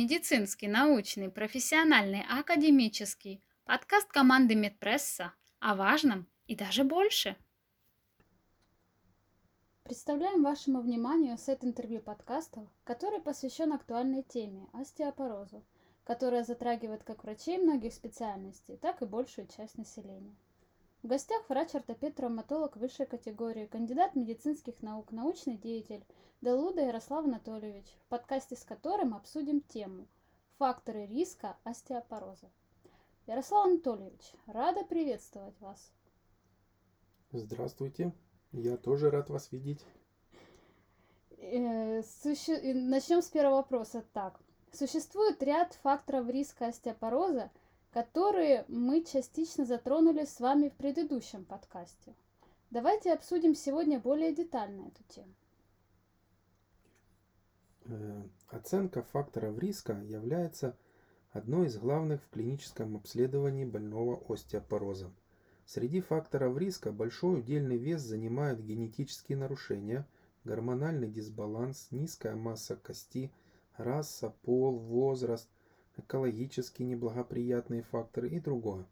Медицинский, научный, профессиональный, академический. Подкаст команды Медпресса о важном и даже больше. Представляем вашему вниманию сет интервью подкастов, который посвящен актуальной теме – остеопорозу, которая затрагивает как врачей многих специальностей, так и большую часть населения. В гостях врач-ортопед-травматолог высшей категории, кандидат медицинских наук, научный деятель Делуда Ярослав Анатольевич, в подкасте с которым обсудим тему «Факторы риска остеопороза». Ярослав Анатольевич, рада приветствовать вас. Здравствуйте, я тоже рад вас видеть. Э, суще... Начнем с первого вопроса. Так, существует ряд факторов риска остеопороза – которые мы частично затронули с вами в предыдущем подкасте. Давайте обсудим сегодня более детально эту тему. Э, оценка факторов риска является одной из главных в клиническом обследовании больного остеопороза. Среди факторов риска большой удельный вес занимают генетические нарушения, гормональный дисбаланс, низкая масса кости, раса, пол, возраст, экологически неблагоприятные факторы и другое.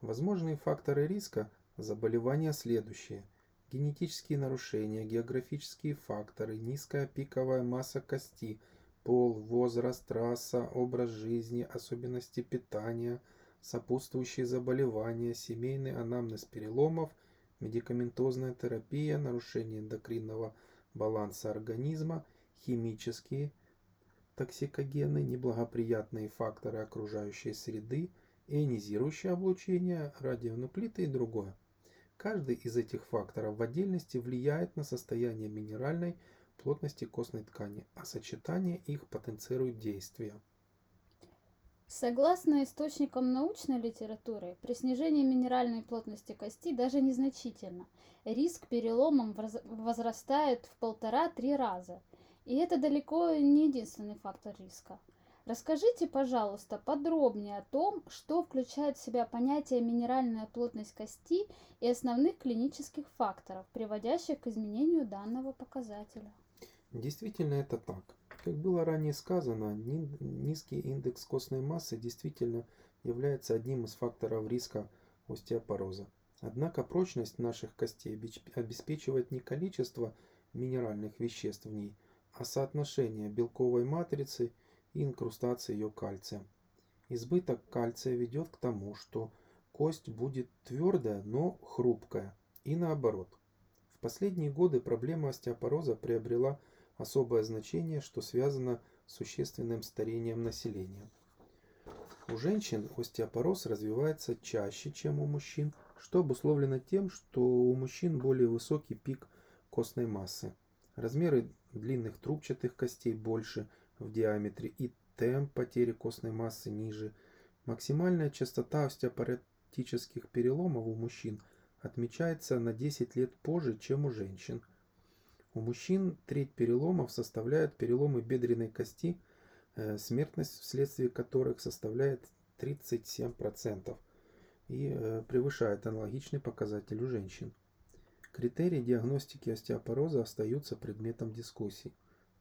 Возможные факторы риска заболевания следующие. Генетические нарушения, географические факторы, низкая пиковая масса кости, пол, возраст, раса, образ жизни, особенности питания, сопутствующие заболевания, семейный анамнез переломов, медикаментозная терапия, нарушение эндокринного баланса организма, химические токсикогены, неблагоприятные факторы окружающей среды, ионизирующее облучение, радионуклиды и другое. Каждый из этих факторов в отдельности влияет на состояние минеральной плотности костной ткани, а сочетание их потенцирует действие. Согласно источникам научной литературы, при снижении минеральной плотности кости даже незначительно, риск переломом возрастает в полтора-три раза – и это далеко не единственный фактор риска. Расскажите, пожалуйста, подробнее о том, что включает в себя понятие минеральная плотность кости и основных клинических факторов, приводящих к изменению данного показателя. Действительно это так. Как было ранее сказано, низкий индекс костной массы действительно является одним из факторов риска остеопороза. Однако прочность наших костей обеспечивает не количество минеральных веществ в ней – а соотношение белковой матрицы и инкрустации ее кальцием. Избыток кальция ведет к тому, что кость будет твердая, но хрупкая, и наоборот. В последние годы проблема остеопороза приобрела особое значение, что связано с существенным старением населения. У женщин остеопороз развивается чаще, чем у мужчин, что обусловлено тем, что у мужчин более высокий пик костной массы. Размеры длинных трубчатых костей больше в диаметре и темп потери костной массы ниже. Максимальная частота остеопоротических переломов у мужчин отмечается на 10 лет позже, чем у женщин. У мужчин треть переломов составляют переломы бедренной кости, э, смертность вследствие которых составляет 37% и э, превышает аналогичный показатель у женщин. Критерии диагностики остеопороза остаются предметом дискуссий.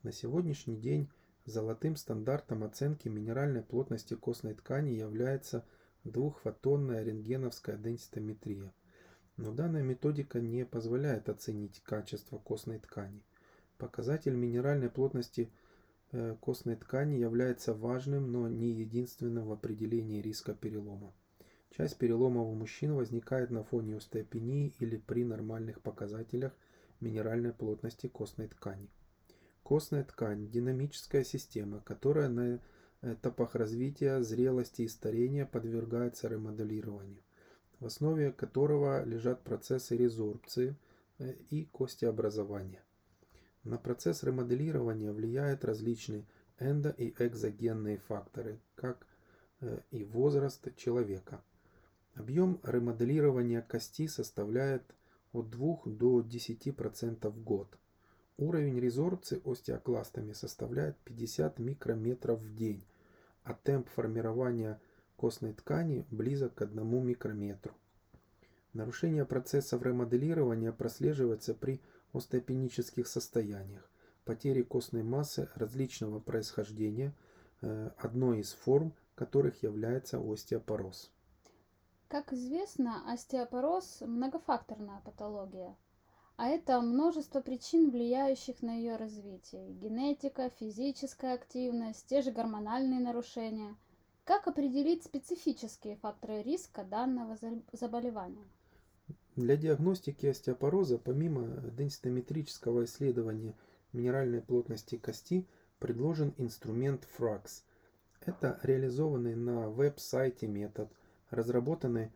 На сегодняшний день золотым стандартом оценки минеральной плотности костной ткани является двухфотонная рентгеновская денситометрия. Но данная методика не позволяет оценить качество костной ткани. Показатель минеральной плотности э, костной ткани является важным, но не единственным в определении риска перелома. Часть переломов у мужчин возникает на фоне остеопении или при нормальных показателях минеральной плотности костной ткани. Костная ткань – динамическая система, которая на этапах развития, зрелости и старения подвергается ремоделированию, в основе которого лежат процессы резорбции э, и костеобразования. На процесс ремоделирования влияют различные эндо- и экзогенные факторы, как э, и возраст человека – Объем ремоделирования кости составляет от 2 до 10% в год. Уровень резорбции остеокластами составляет 50 микрометров в день, а темп формирования костной ткани близок к 1 микрометру. Нарушение процессов ремоделирования прослеживается при остеопенических состояниях, потере костной массы различного происхождения, э, одной из форм которых является остеопороз. Как известно, остеопороз – многофакторная патология, а это множество причин, влияющих на ее развитие. Генетика, физическая активность, те же гормональные нарушения. Как определить специфические факторы риска данного заболевания? Для диагностики остеопороза, помимо денситометрического исследования минеральной плотности кости, предложен инструмент FRAX – это реализованный на веб-сайте метод, разработанный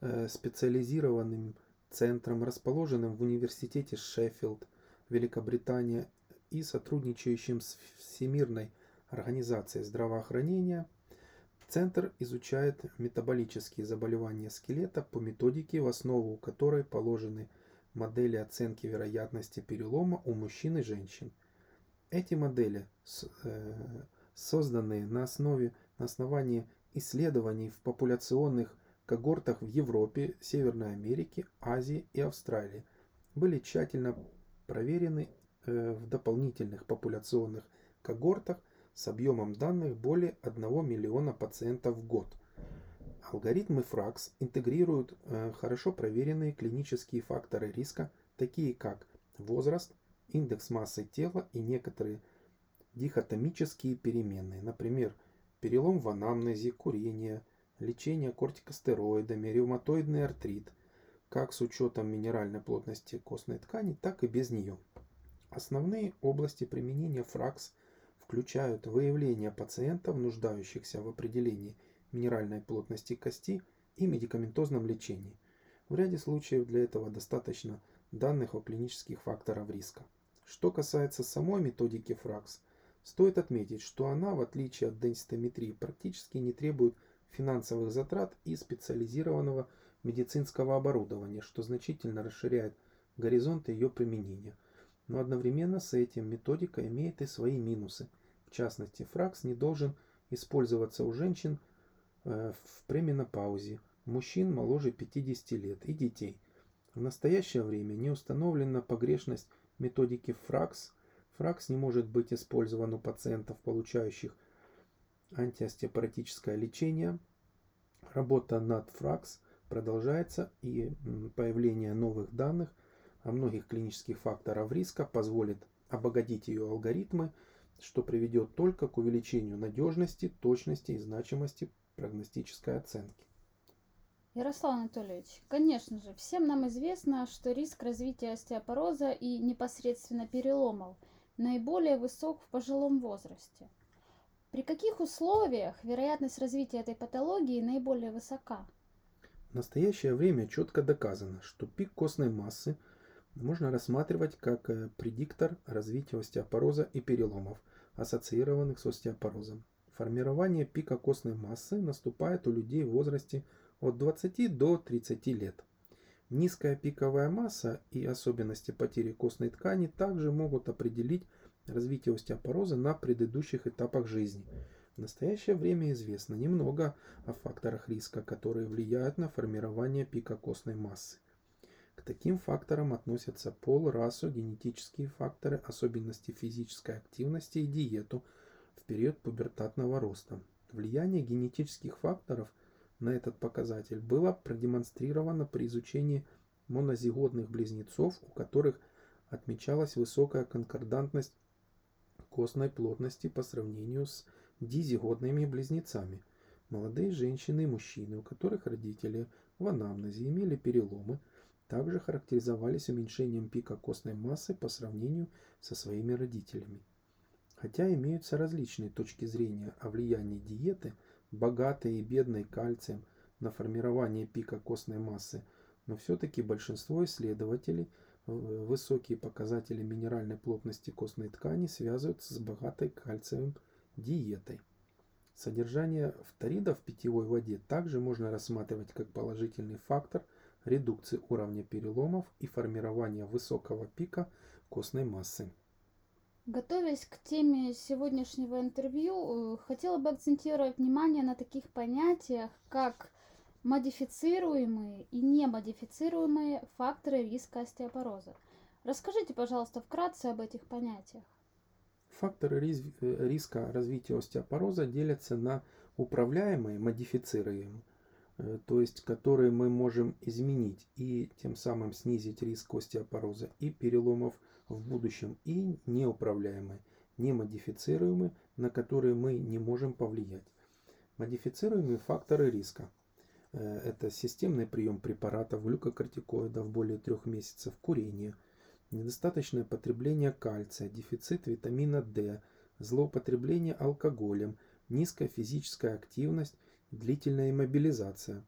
э, специализированным центром, расположенным в университете Шеффилд, Великобритания и сотрудничающим с Всемирной организацией здравоохранения. Центр изучает метаболические заболевания скелета по методике, в основу которой положены модели оценки вероятности перелома у мужчин и женщин. Эти модели э, созданные на основе на основании исследований в популяционных когортах в Европе, Северной Америке, Азии и Австралии, были тщательно проверены э, в дополнительных популяционных когортах с объемом данных более 1 миллиона пациентов в год. Алгоритмы FRAX интегрируют э, хорошо проверенные клинические факторы риска, такие как возраст, индекс массы тела и некоторые дихотомические переменные, например, перелом в анамнезе, курение, лечение кортикостероидами, ревматоидный артрит, как с учетом минеральной плотности костной ткани, так и без нее. Основные области применения ФРАКС включают выявление пациентов, нуждающихся в определении минеральной плотности кости и медикаментозном лечении. В ряде случаев для этого достаточно данных о клинических факторах риска. Что касается самой методики ФРАКС – Стоит отметить, что она, в отличие от денситометрии, практически не требует финансовых затрат и специализированного медицинского оборудования, что значительно расширяет горизонты ее применения. Но одновременно с этим методика имеет и свои минусы. В частности, фракс не должен использоваться у женщин э, в пременопаузе, мужчин моложе 50 лет и детей. В настоящее время не установлена погрешность методики фракс – Фракс не может быть использован у пациентов, получающих антиостеопоротическое лечение. Работа над фракс продолжается и появление новых данных о многих клинических факторах риска позволит обогатить ее алгоритмы, что приведет только к увеличению надежности, точности и значимости прогностической оценки. Ярослав Анатольевич, конечно же, всем нам известно, что риск развития остеопороза и непосредственно переломов – наиболее высок в пожилом возрасте. При каких условиях вероятность развития этой патологии наиболее высока? В настоящее время четко доказано, что пик костной массы можно рассматривать как э, предиктор развития остеопороза и переломов, ассоциированных с остеопорозом. Формирование пика костной массы наступает у людей в возрасте от 20 до 30 лет. Низкая пиковая масса и особенности потери костной ткани также могут определить развитие остеопороза на предыдущих этапах жизни. В настоящее время известно немного о факторах риска, которые влияют на формирование пика костной массы. К таким факторам относятся пол, расу, генетические факторы, особенности физической активности и диету в период пубертатного роста. Влияние генетических факторов – на этот показатель было продемонстрировано при изучении монозигодных близнецов, у которых отмечалась высокая конкордантность костной плотности по сравнению с дизигодными близнецами. Молодые женщины и мужчины, у которых родители в анамнезе имели переломы, также характеризовались уменьшением пика костной массы по сравнению со своими родителями. Хотя имеются различные точки зрения о влиянии диеты – богатой и бедной кальцием на формирование пика костной массы, но все-таки большинство исследователей высокие показатели минеральной плотности костной ткани связывают с богатой кальциевым диетой. Содержание фторида в питьевой воде также можно рассматривать как положительный фактор редукции уровня переломов и формирования высокого пика костной массы. Готовясь к теме сегодняшнего интервью, э, хотела бы акцентировать внимание на таких понятиях, как модифицируемые и немодифицируемые факторы риска остеопороза. Расскажите, пожалуйста, вкратце об этих понятиях. Факторы э, риска развития остеопороза делятся на управляемые, модифицируемые, то есть которые мы можем изменить и тем самым снизить риск остеопороза и переломов в будущем, и неуправляемые, немодифицируемые, на которые мы не можем повлиять. Модифицируемые факторы риска – э, это системный прием препаратов, глюкокортикоидов более трех месяцев, курение – недостаточное потребление кальция, дефицит витамина D, злоупотребление алкоголем, низкая физическая активность, длительная иммобилизация.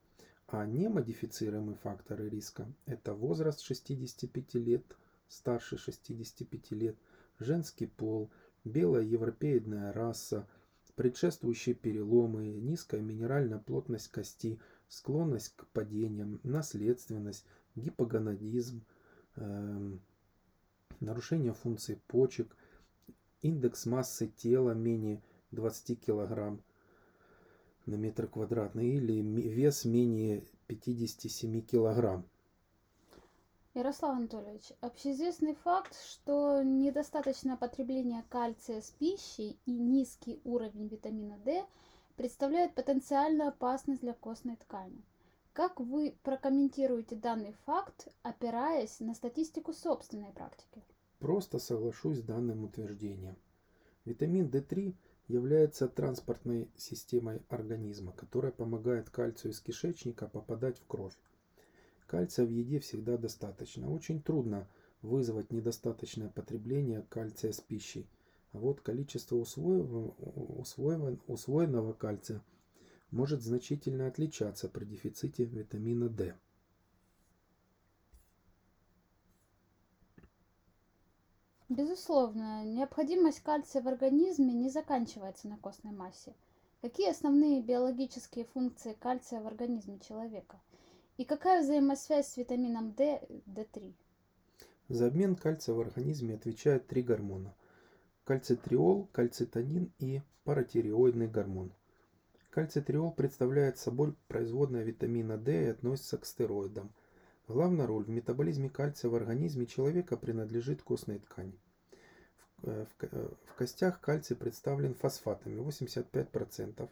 А немодифицируемые факторы риска – это возраст 65 лет, старше 65 лет, женский пол, белая европеидная раса, предшествующие переломы, низкая минеральная плотность кости, склонность к падениям, наследственность, гипогонадизм, эм, нарушение функции почек, индекс массы тела менее 20 кг на метр квадратный или вес менее 57 кг. Ярослав Анатольевич, общеизвестный факт, что недостаточное потребление кальция с пищей и низкий уровень витамина D представляют потенциальную опасность для костной ткани. Как вы прокомментируете данный факт, опираясь на статистику собственной практики? Просто соглашусь с данным утверждением. Витамин D3 является транспортной системой организма, которая помогает кальцию из кишечника попадать в кровь. Кальция в еде всегда достаточно. Очень трудно вызвать недостаточное потребление кальция с пищей. А вот количество усвоенного, усвоенного кальция – может значительно отличаться при дефиците витамина D. Безусловно, необходимость кальция в организме не заканчивается на костной массе. Какие основные биологические функции кальция в организме человека? И какая взаимосвязь с витамином D, D3? За обмен кальция в организме отвечают три гормона – кальцитриол, кальцитонин и паратиреоидный гормон – Кальцитриол представляет собой производное витамина D и относится к стероидам. Главная роль в метаболизме кальция в организме человека принадлежит костной ткани. В, э, в, э, в костях кальций представлен фосфатами 85%,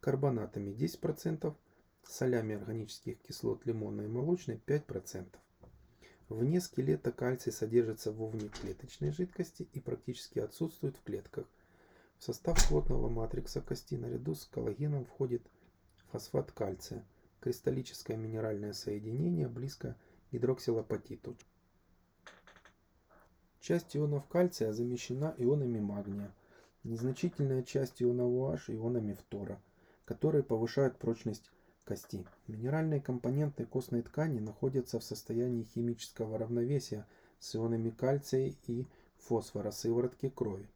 карбонатами 10%, солями органических кислот лимонной и молочной 5%. Вне скелета кальций содержится во внеклеточной жидкости и практически отсутствует в клетках. В состав плотного матрикса кости наряду с коллагеном входит фосфат кальция, кристаллическое минеральное соединение, близко к гидроксилапатиту. Часть ионов кальция замещена ионами магния, незначительная часть ионов OH ионами фтора, которые повышают прочность кости. Минеральные компоненты костной ткани находятся в состоянии химического равновесия с ионами кальция и фосфора сыворотки крови.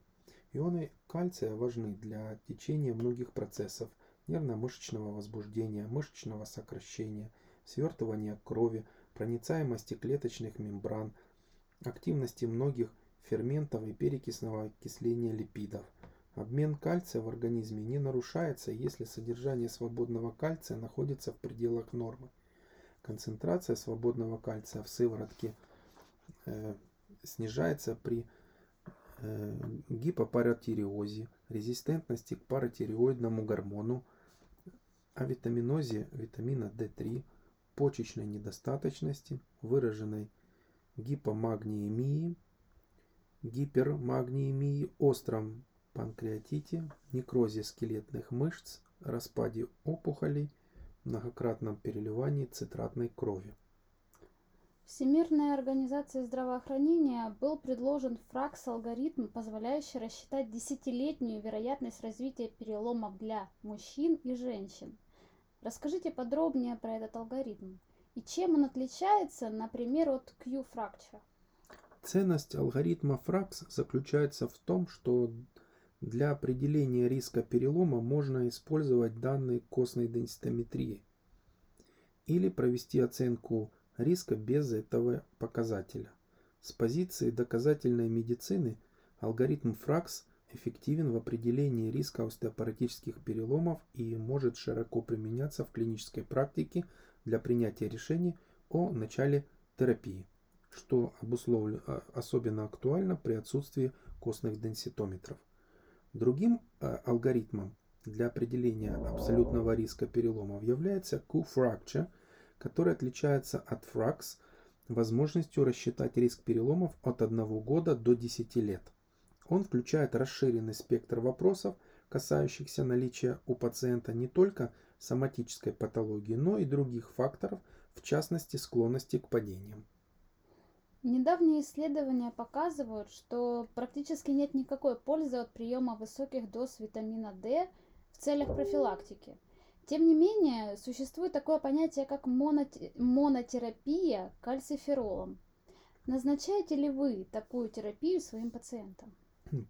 Ионы кальция важны для течения многих процессов нервно-мышечного возбуждения, мышечного сокращения, свертывания крови, проницаемости клеточных мембран, активности многих ферментов и перекисного окисления липидов. Обмен кальция в организме не нарушается, если содержание свободного кальция находится в пределах нормы. Концентрация свободного кальция в сыворотке э, снижается при Э, гипопаратиреозе, резистентности к паратиреоидному гормону, авитаминозе витамина D3, почечной недостаточности, выраженной гипомагниемии, гипермагниемии, остром панкреатите, некрозе скелетных мышц, распаде опухолей, многократном переливании цитратной крови. Всемирной организацией здравоохранения был предложен ФРАКС-алгоритм, позволяющий рассчитать десятилетнюю вероятность развития переломов для мужчин и женщин. Расскажите подробнее про этот алгоритм и чем он отличается, например, от Q-Fracture. Ценность алгоритма ФРАКС заключается в том, что для определения риска перелома можно использовать данные костной денситометрии или провести оценку риска без этого показателя. С позиции доказательной медицины алгоритм ФРАКС эффективен в определении риска остеопоротических переломов и может широко применяться в клинической практике для принятия решений о начале терапии, что обусловлено, а, особенно актуально при отсутствии костных денситометров. Другим э, алгоритмом для определения абсолютного риска переломов является Q-fracture, который отличается от FRAX возможностью рассчитать риск переломов от 1 года до 10 лет. Он включает расширенный спектр вопросов, касающихся наличия у пациента не только соматической патологии, но и других факторов, в частности склонности к падениям. Недавние исследования показывают, что практически нет никакой пользы от приема высоких доз витамина D в целях профилактики. Тем не менее, существует такое понятие, как монотерапия кальциферолом. Назначаете ли вы такую терапию своим пациентам?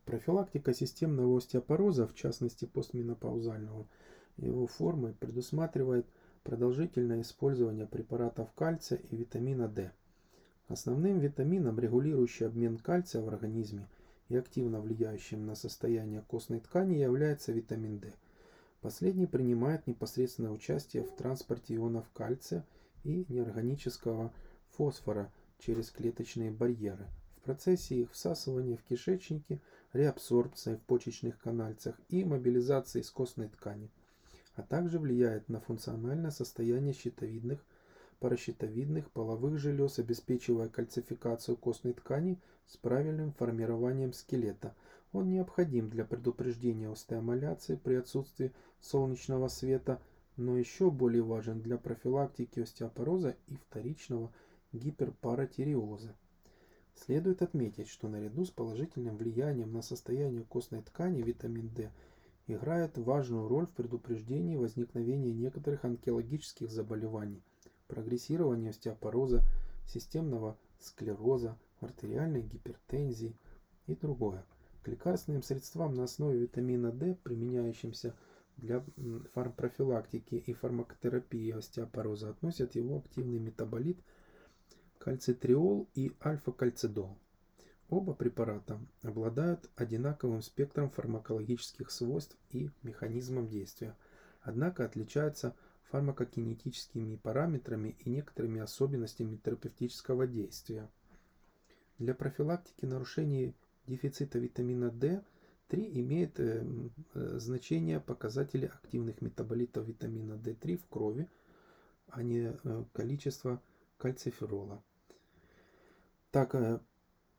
Профилактика системного остеопороза, в частности постменопаузального, его формы предусматривает продолжительное использование препаратов кальция и витамина D. Основным витамином, регулирующим обмен кальция в организме и активно влияющим на состояние костной ткани, является витамин D. Последний принимает непосредственное участие в транспорте ионов кальция и неорганического фосфора через клеточные барьеры – в процессе их всасывания в кишечнике, реабсорбции в почечных канальцах и мобилизации из костной ткани, а также влияет на функциональное состояние щитовидных, паращитовидных, половых желез, обеспечивая кальцификацию костной ткани с правильным формированием скелета. Он необходим для предупреждения остеомаляции при отсутствии солнечного света, но еще более важен для профилактики остеопороза и вторичного гиперпаратиреоза. Следует отметить, что наряду с положительным влиянием на состояние костной ткани витамин D играет важную роль в предупреждении возникновения некоторых онкологических заболеваний, прогрессирования остеопороза, системного склероза, артериальной гипертензии и другое. К лекарственным средствам на основе витамина D, применяющимся для фармпрофилактики и фармакотерапии остеопороза, относят его активный метаболит – кальцитриол и альфа-кальцидол. Оба препарата обладают одинаковым спектром фармакологических свойств и механизмом действия, однако отличаются фармакокинетическими параметрами и некоторыми особенностями терапевтического действия. Для профилактики нарушений дефицита витамина D3 имеет э, э, значение показатели активных метаболитов витамина D3 в крови, а не э, количество кальциферола. Так,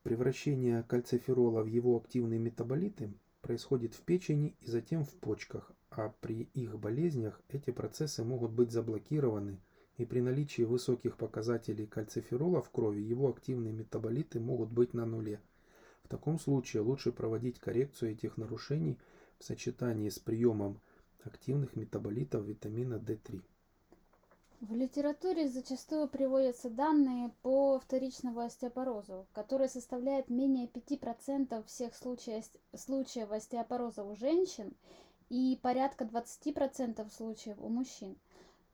превращение кальциферола в его активные метаболиты происходит в печени и затем в почках, а при их болезнях эти процессы могут быть заблокированы, и при наличии высоких показателей кальциферола в крови его активные метаболиты могут быть на нуле. Таком случае лучше проводить коррекцию этих нарушений в сочетании с приемом активных метаболитов витамина D3. В литературе зачастую приводятся данные по вторичному остеопорозу, который составляет менее 5% всех случаев, случаев остеопороза у женщин и порядка 20% случаев у мужчин.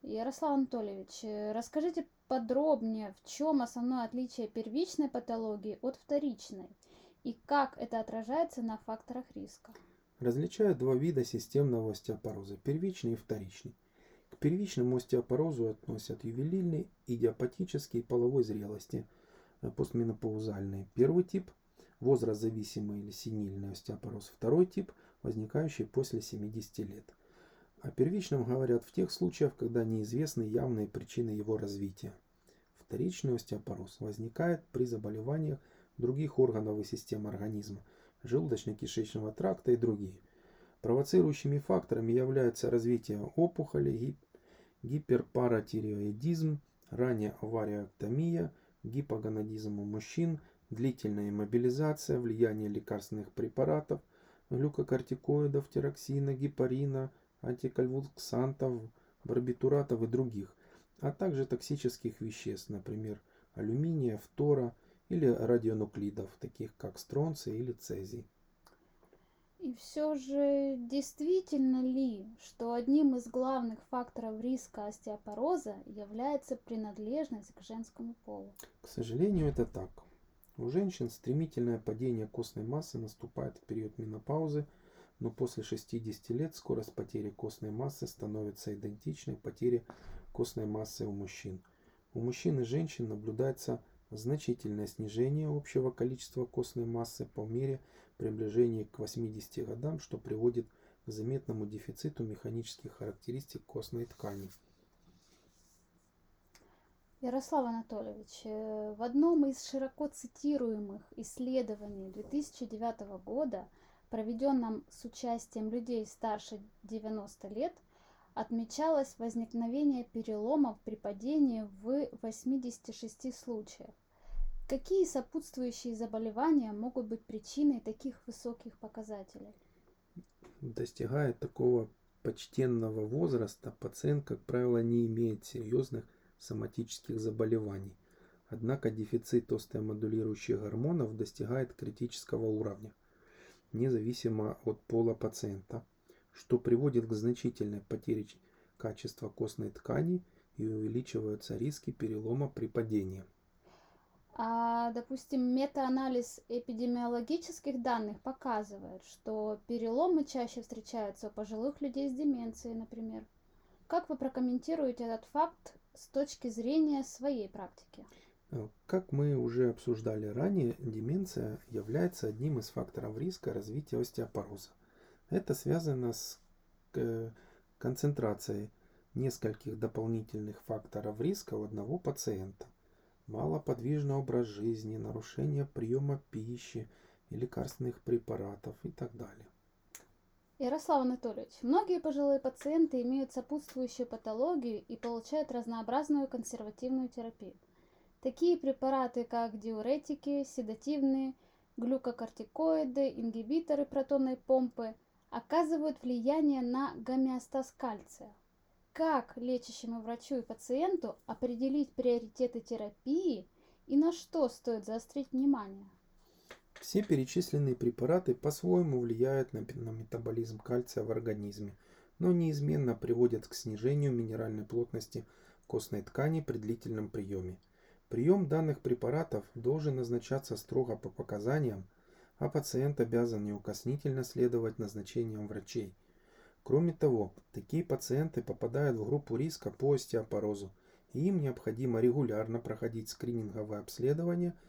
Ярослав Анатольевич, расскажите подробнее, в чем основное отличие первичной патологии от вторичной и как это отражается на факторах риска. Различают два вида системного остеопороза – первичный и вторичный. К первичному остеопорозу относят ювелильный, идиопатический, половой зрелости, э, постменопаузальный. Первый тип – возраст-зависимый или синильный остеопороз. Второй тип – возникающий после 70 лет. О первичном говорят в тех случаях, когда неизвестны явные причины его развития. Вторичный остеопороз возникает при заболеваниях других органов и систем организма, желудочно-кишечного тракта и другие. Провоцирующими факторами являются развитие опухоли, гиперпаратиреоидизм, ранняя авариоктомия, гипогонадизм у мужчин, длительная иммобилизация, влияние лекарственных препаратов, глюкокортикоидов, тироксина, гепарина, антиконвулсантов, барбитуратов и других, а также токсических веществ, например, алюминия, фтора или радионуклидов, таких как стронций или цезий. И все же, действительно ли, что одним из главных факторов риска остеопороза является принадлежность к женскому полу? К сожалению, это так. У женщин стремительное падение костной массы наступает в период менопаузы, но после 60 лет скорость потери костной массы становится идентичной потере костной массы у мужчин. У мужчин и женщин наблюдается значительное снижение общего количества костной массы по мере приближения к 80 годам, что приводит к заметному дефициту механических характеристик костной ткани. Ярослав Анатольевич, э, в одном из широко цитируемых исследований 2009 года, проведенном с участием людей старше 90 лет, отмечалось возникновение переломов при падении в 86 случаях. Какие сопутствующие заболевания могут быть причиной таких высоких показателей? Достигая такого почтенного возраста, пациент, как правило, не имеет серьезных соматических заболеваний. Однако дефицит остеомодулирующих гормонов достигает критического уровня, независимо от пола пациента, что приводит к значительной потере качества костной ткани и увеличиваются риски перелома при падении. А, допустим, метаанализ эпидемиологических данных показывает, что переломы чаще встречаются у пожилых людей с деменцией, например. Как вы прокомментируете этот факт с точки зрения своей практики? Э, как мы уже обсуждали ранее, деменция является одним из факторов риска развития остеопороза. Это связано с э, концентрацией нескольких дополнительных факторов риска у одного пациента. Малоподвижный образ жизни, нарушение приема пищи и лекарственных препаратов и так далее. Ярослав Анатольевич, многие пожилые пациенты имеют сопутствующую патологию и получают разнообразную консервативную терапию. Такие препараты, как диуретики, седативные, глюкокортикоиды, ингибиторы протонной помпы, оказывают влияние на гомеостаз кальция. Как лечащему врачу и пациенту определить приоритеты терапии и на что стоит заострить внимание? Все перечисленные препараты по-своему влияют на, на метаболизм кальция в организме, но неизменно приводят к снижению минеральной плотности костной ткани при длительном приеме. Прием данных препаратов должен назначаться строго по показаниям, а пациент обязан неукоснительно следовать назначениям врачей. Кроме того, такие пациенты попадают в группу риска по остеопорозу, и им необходимо регулярно проходить скрининговое обследование –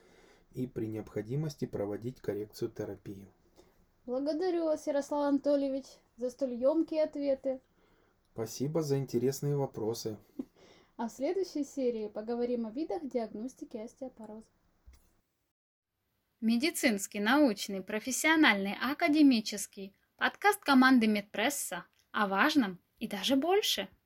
и при необходимости проводить коррекцию терапии. Благодарю вас, Ярослав Анатольевич, за столь емкие ответы. Спасибо за интересные вопросы. А в следующей серии поговорим о видах диагностики остеопороза. Медицинский, научный, профессиональный, академический подкаст команды Медпресса о важном и даже больше –